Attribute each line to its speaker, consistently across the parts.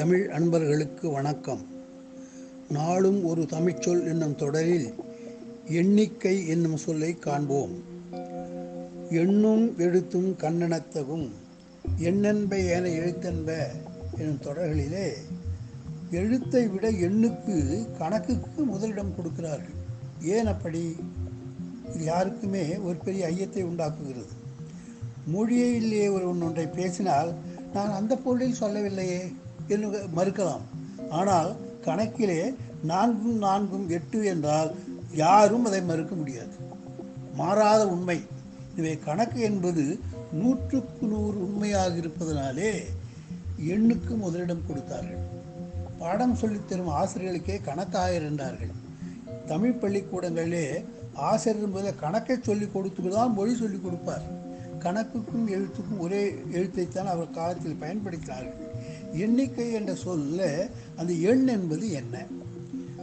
Speaker 1: தமிழ் அன்பர்களுக்கு வணக்கம். நாளும் ஒரு தமிழ்ச்சொல் என்னும் தொடரில் எண்ணிக்கை என்னும் சொல்லை காண்போம். எண்ணும் எழுத்தும் கண்ணனத்தகும் எண்ணென்ப ஏன எழுத்தென்ப என்னும் தொடர்களிலே எழுத்தை விட எண்ணுக்கு கணக்குக்கு முதலிடம் கொடுக்கிறார்கள். ஏன் அப்படி? இது யாருக்குமே ஒரு பெரிய ஐயத்தை உண்டாக்குகிறது. மொழியிலேயே ஒரு ஒன்றை பேசினால் நான் அந்த பொருளில் சொல்லவில்லையே. என்று மறுக்கலாம். ஆனால் கணக்கிலே நான்கும் நான்கும் எட்டு என்றால் யாரும் அதை மறுக்க முடியாது. மாறாத உண்மை. இவை கணக்கு என்பது நூற்றுக்கு நூறு உண்மையாக இருப்பதனாலே எண்ணுக்கு முதலிடம் கொடுத்தார்கள். பாடம் சொல்லித்தரும் ஆசிரியர்களுக்கே கணக்காயர் என்றார்கள். தமிழ் பள்ளிக்கூடங்களிலே ஆசிரியர் என்பதை கணக்கை சொல்லிக் கொடுத்து தான் மொழி சொல்லிக் கொடுப்பார். கணக்குக்கும் எழுத்துக்கும் ஒரே எழுத்தைத்தான் அவர் காலத்தில் பயன்படுத்தினார்கள். எண்ணிக்கை என்ற சொல்ல அந்த எண் என்பது என்ன?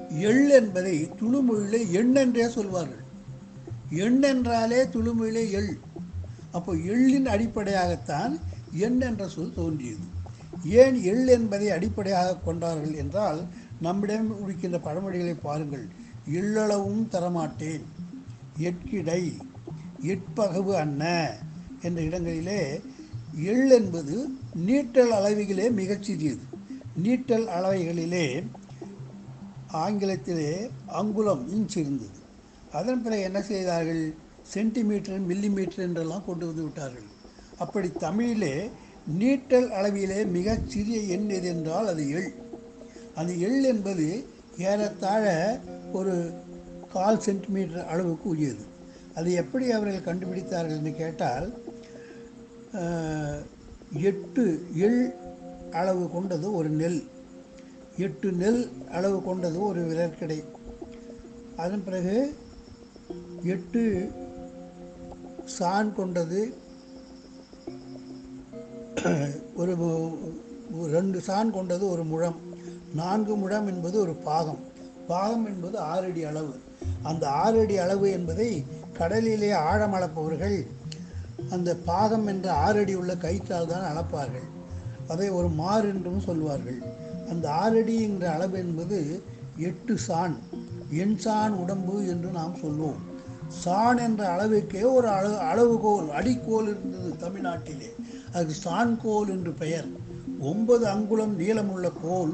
Speaker 1: எள் என்பதை துளுமொழியிலே எண் என்றே சொல்வார்கள். எண் என்றாலே துளுமொழியிலே எள். அப்போ எள்ளின் அடிப்படையாகத்தான் எண் என்ற சொல் தோன்றியது. ஏன் எள் என்பதை அடிப்படையாக கொண்டார்கள் என்றால் நம்மிடம் இருக்கின்ற பழமொழிகளை பாருங்கள். எள்ளளவும் தரமாட்டேன். எட்கிடை எட்பகவு அன்ன என்ற இடங்களிலே எள் என்பது நீட்டல் அளவைகளே மிகச் சிறியது. நீட்டல் அளவைகளிலே ஆங்கிலத்திலே அங்குலம் இன்ச் இருந்தது. அதன் பிறகு என்ன செய்தார்கள்? சென்டிமீட்டர் மில்லிமீட்டர் என்றெல்லாம் கொண்டு வந்து விட்டார்கள். அப்படி தமிழிலே நீட்டல் அளவிலே மிகச் சிறிய எண் எது என்றால் அது எள். அந்த எள் என்பது ஏறத்தாழ ஒரு கால் சென்டிமீட்டர் அளவுக்கு உரியது. அது எப்படி அவர்கள் கண்டுபிடித்தார்கள் என்று கேட்டால் எட்டு எள் அளவு கொண்டது ஒரு நெல். எட்டு நெல் அளவு கொண்டது ஒரு விரற்கடை. அதன் பிறகு எட்டு சான் கொண்டது ஒரு ரெண்டு சான் கொண்டது ஒரு முழம். நான்கு முழம் என்பது ஒரு பாகம். பாகம் என்பது ஆறடி அளவு. அந்த ஆறடி அளவு என்பதை கடலிலே ஆழம் அளப்பவர்கள் அந்த பாகம் என்ற ஆறடி உள்ள கயிற்றால் தான் அளப்பார்கள். அதை ஒரு மார் என்றும் சொல்வார்கள். அந்த ஆறடி என்ற அளவு என்பது எட்டு சான். எண் சான் உடம்பு என்று நாம் சொல்வோம். சான் என்ற அளவுக்கே ஒரு அளவு அளவுகோல் அடிக்கோல் இருந்தது தமிழ்நாட்டிலே. அதுக்கு சான்கோல் என்று பெயர். ஒன்பது அங்குலம் நீளமுள்ள கோல்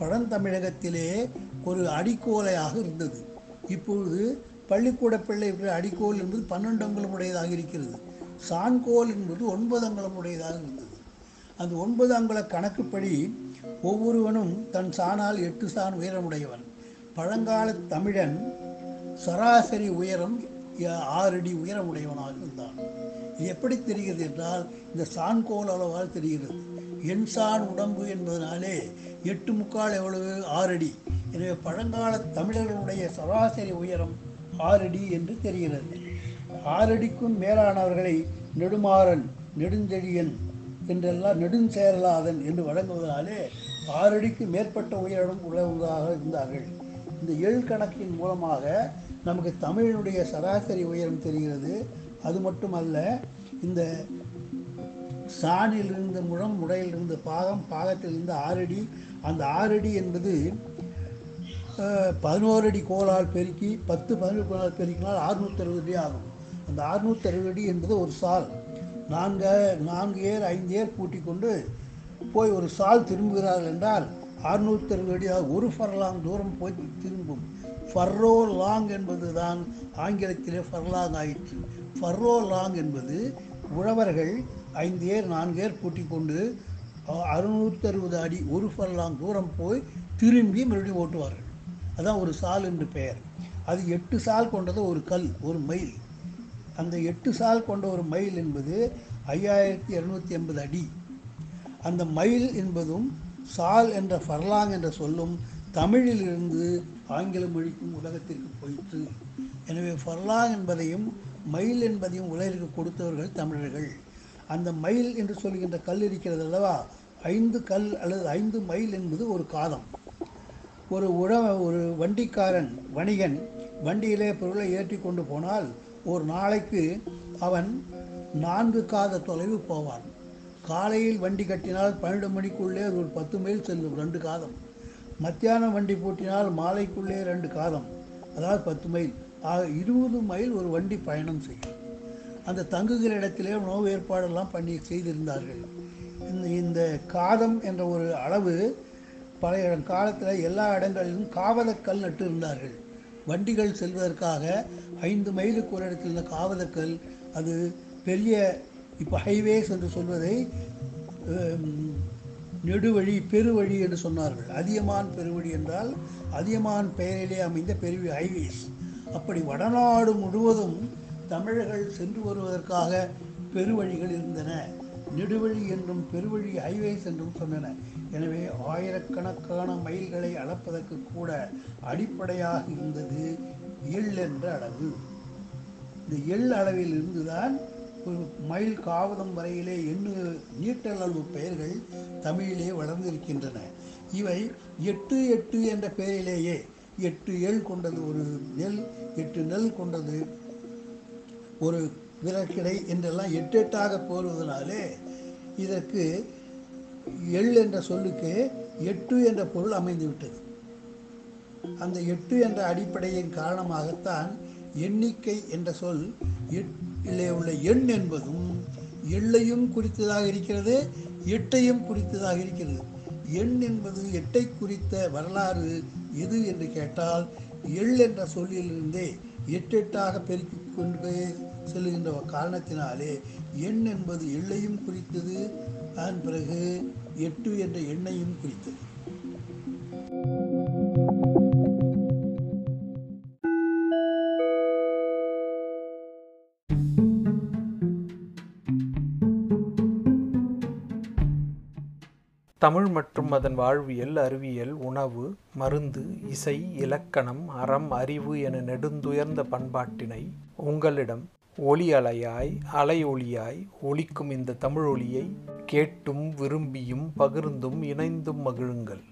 Speaker 1: பழந்தமிழகத்திலே ஒரு அடிக்கோலையாக இருந்தது. இப்பொழுது பள்ளிக்கூட பிள்ளை அடிக்கோல் என்பது பன்னெண்டு அங்குலம் உடையதாக இருக்கிறது. சான்கோல் என்பது ஒன்பது அங்குலம் உடையதாக இருந்தது. அந்த ஒன்பது அங்குல கணக்குப்படி ஒவ்வொருவனும் தன் சானால் எட்டு சான் உயரமுடையவன். பழங்கால தமிழன் சராசரி உயரம் ஆறடி உயரமுடையவனாக இருந்தான். இது எப்படி தெரிகிறது என்றால் இந்த சான்கோல் அளவால் தெரிகிறது. எண் சான் உடம்பு என்பதனாலே எட்டு முக்கால் எவ்வளவு? ஆறடி. எனவே பழங்கால தமிழர்களுடைய சராசரி உயரம் ஆறடி என்று தெரிகிறது. ஆறடிக்கும் மேலானவர்களை நெடுமாறன் நெடுஞ்செழியன் என்றெல்லாம் நெடுஞ்சேரலாதன் என்று வழங்குவதனாலே ஆறடிக்கு மேற்பட்ட உயரம் உள்ளவர்களாக இருந்தார்கள். இந்த எள் கணக்கின் மூலமாக நமக்கு தமிழினுடைய சராசரி உயரம் தெரிகிறது. அது மட்டுமல்ல இந்த சாணியில் இருந்த முழம் முடையில் இருந்த பாகம் பாகத்தில் இருந்த ஆறடி. அந்த ஆறடி என்பது பதினோரு அடி கோலால் பெருக்கி பத்து பதினொரு கோலால் பெருக்கினால் அறுநூற்றி அறுபது அடி ஆகும். அந்த அறுநூற்றி அறுபது அடி என்பது ஒரு சால். நான்கு நான்கு ஏர் ஐந்து ஏர் பூட்டி கொண்டு போய் ஒரு சால் திரும்புகிறார்கள் என்றால் அறுநூற்றி அறுபது அடி ஒரு ஃபர்லாங் தூரம் போய் திரும்பும். ஃபர்ரோ லாங் என்பது தான் ஆங்கிலத்திலே ஃபர்லாங் ஆயிற்று. ஃபர்ரோ லாங் என்பது உழவர்கள் ஐந்து ஏர் நான்கு ஏர் பூட்டி கொண்டு அறுநூற்றி அறுபது அடி ஒரு ஃபர்லாங் தூரம் போய் திரும்பி மறுபடியும் ஓட்டுவார்கள். அதான் ஒரு சால் என்று பெயர். அது எட்டு சால் கொண்டது ஒரு கல் ஒரு மைல் அந்த எட்டு சால் கொண்ட ஒரு மைல் என்பது ஐயாயிரத்தி இரநூத்தி எண்பது அடி. அந்த மைல் என்பதும் சால் என்ற ஃபர்லாங் என்ற சொல்லும் தமிழிலிருந்து ஆங்கில மொழிக்கும் உலகத்திற்கு போயிற்று எனவே ஃபர்லாங் என்பதையும் மயில் என்பதையும் உலகிற்கு கொடுத்தவர்கள் தமிழர்கள். அந்த மயில் என்று சொல்கின்ற கல் இருக்கிறது அல்லவா? ஐந்து கல் அல்லது ஐந்து மைல் என்பது ஒரு காதம். ஒரு உழவ ஒரு வண்டிக்காரன் வணிகன் வண்டியிலே பொருளை ஏற்றி கொண்டு போனால் ஒரு நாளைக்கு அவன் நான்கு காத தொலைவு போவான். காலையில் வண்டி கட்டினால் பன்னெண்டு மணிக்குள்ளே அது ஒரு பத்து மைல் செல்லும் ரெண்டு காதம். மத்தியானம் வண்டி பூட்டினால் மாலைக்குள்ளே ரெண்டு காதம். அதாவது பத்து மைல். ஆக இருபது மைல் ஒரு வண்டி பயணம் செய்யும். அந்த தங்குகிற இடத்திலே உணவு ஏற்பாடெல்லாம் பண்ணி செய்திருந்தார்கள். இந்த இந்த காதம் என்ற ஒரு அளவு பழைய காலத்தில் எல்லா இடங்களிலும் காவலக்கல் நட்டு இருந்தார்கள். வண்டிகள் செல்வதற்காக ஐந்து மைலுக்கு ஒரு இடத்தில் இருந்த காவலர்கள் அது பெரிய இப்போ ஹைவேஸ் என்று சொல்வதை நெடுவழி பெருவழி என்று சொன்னார்கள். அதியமான் பெருவழி என்றால் அதியமான் பெயரிலே அமைந்த பெரிய ஹைவேஸ் அப்படி வடநாடு முழுவதும் தமிழர்கள் சென்று வருவதற்காக பெருவழிகள் இருந்தன. நெடுவழி என்றும் பெருவழி ஹைவேஸ் என்றும் சொன்னன. எனவே ஆயிரக்கணக்கான மைல்களை அளப்பதற்கு கூட அடிப்படையாக இருந்தது எள் என்ற அளவு. இந்த எள் அளவில் இருந்துதான் ஒரு மைல் காவதம் வரையிலே எண்ணு நீட்டல் அளவு பெயர்கள் தமிழிலே வளர்ந்திருக்கின்றன. இவை எட்டு எட்டு என்ற பெயரிலேயே எட்டு எள் கொண்டது ஒரு நெல் எட்டு நெல் கொண்டது ஒரு விரக்கிடை என்றெல்லாம் எட்டு எட்டாக போடுவதனாலே இதற்கு எள் என்ற சொல்லுக்கு எட்டு என்ற பொருள் அமைந்துவிட்டது. அந்த எட்டு என்ற அடிப்படையின் காரணமாகத்தான் எண்ணிக்கை என்ற சொல் எட்டிலே உள்ள எண் என்பதும் எள்ளையும் குறித்ததாக இருக்கிறது எட்டையும் குறித்ததாக இருக்கிறது. எண் என்பது எட்டை குறித்த வரலாறு எது என்று கேட்டால் எள் என்ற சொல்லிலிருந்தே எட்டெட்டாக பெருக்கிக் கொண்டு செல்லுகின்ற காரணத்தினாலே எண் என்பது எள்ளையும் குறித்தது. அதன் பிறகு எட்டு என்ற எண்ணையும் குறித்தது.
Speaker 2: தமிழ் மற்றும் அதன் வாழ்வியல் அறிவியல் உணவு மருந்து இசை இலக்கணம் அறம் அறிவு என நெடுந்துயர்ந்த பண்பாட்டினை உங்களிடம் ஒளி அலையாய் அலை ஒளியாய் ஒலிக்கும் இந்த தமிழ் ஒளியை கேட்டும் விரும்பியும் பகிர்ந்தும் இணைந்தும் மகிழுங்கள்.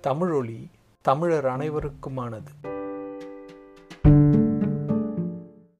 Speaker 2: தமிழொலி தமிழர் அனைவருக்குமானது.